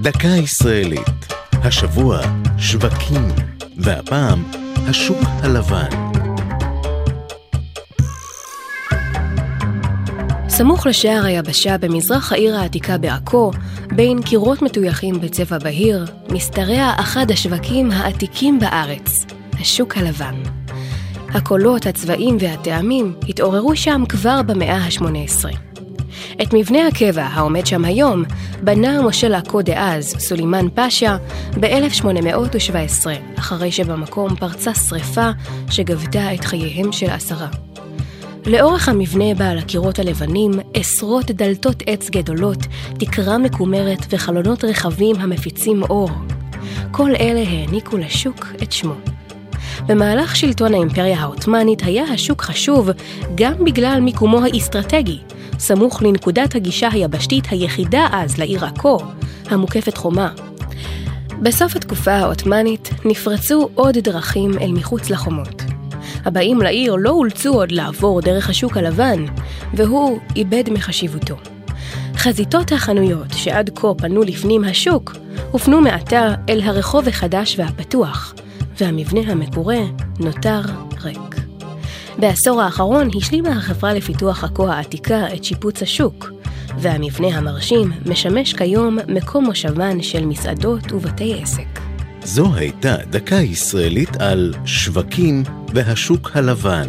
דקה ישראלית. השבוע שווקים, והפעם השוק הלבן. סמוך לשער היבשה במזרח העיר העתיקה בעכו, בין קירות מטויחים בצבע בהיר, משתרע אחד השווקים העתיקים בארץ, השוק הלבן. הקולות, הצבעים והטעמים התעוררו שם כבר במאה ה-18. את מבנה הקבע העומד שם היום בנה מושל עכו דאז, סולימאן פאשה, ב-1817, אחרי שבמקום פרצה שרפה שגבתה את חייהם של עשרה. לאורך המבנה בעל הקירות הלבנים, עשרות דלתות עץ גדולות, תקרה מקומרת וחלונות רחבים המפיצים אור. כל אלה העניקו לשוק את שמו. במהלך שלטון האימפריה העות'מאנית היה השוק חשוב גם בגלל מיקומו האסטרטגי, סמוך לנקודת הגישה היבשתית היחידה אז לעיר עכו, המוקפת חומה. בסוף התקופה העות'מאנית נפרצו עוד דרכים אל מחוץ לחומות. הבאים לעיר לא אולצו עוד לעבור דרך השוק הלבן, והוא איבד מחשיבותו. חזיתות החנויות שעד כה פנו לפנים השוק, הופנו מעתה אל הרחוב החדש והפתוח, והמבנה המקורה נותר ריק. בעשור האחרון השלימה החברה לפיתוח עכו העתיקה את שיפוץ השוק, והמבנה המרשים משמש כיום מקום מושבן של מסעדות ובתי עסק. זו הייתה דקה ישראלית על שווקים והשוק הלבן.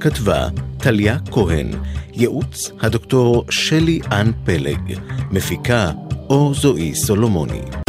כתבה טליה כהן, ייעוץ הדוקטור שלי אן פלג, מפיקה אור זועי סולומוני.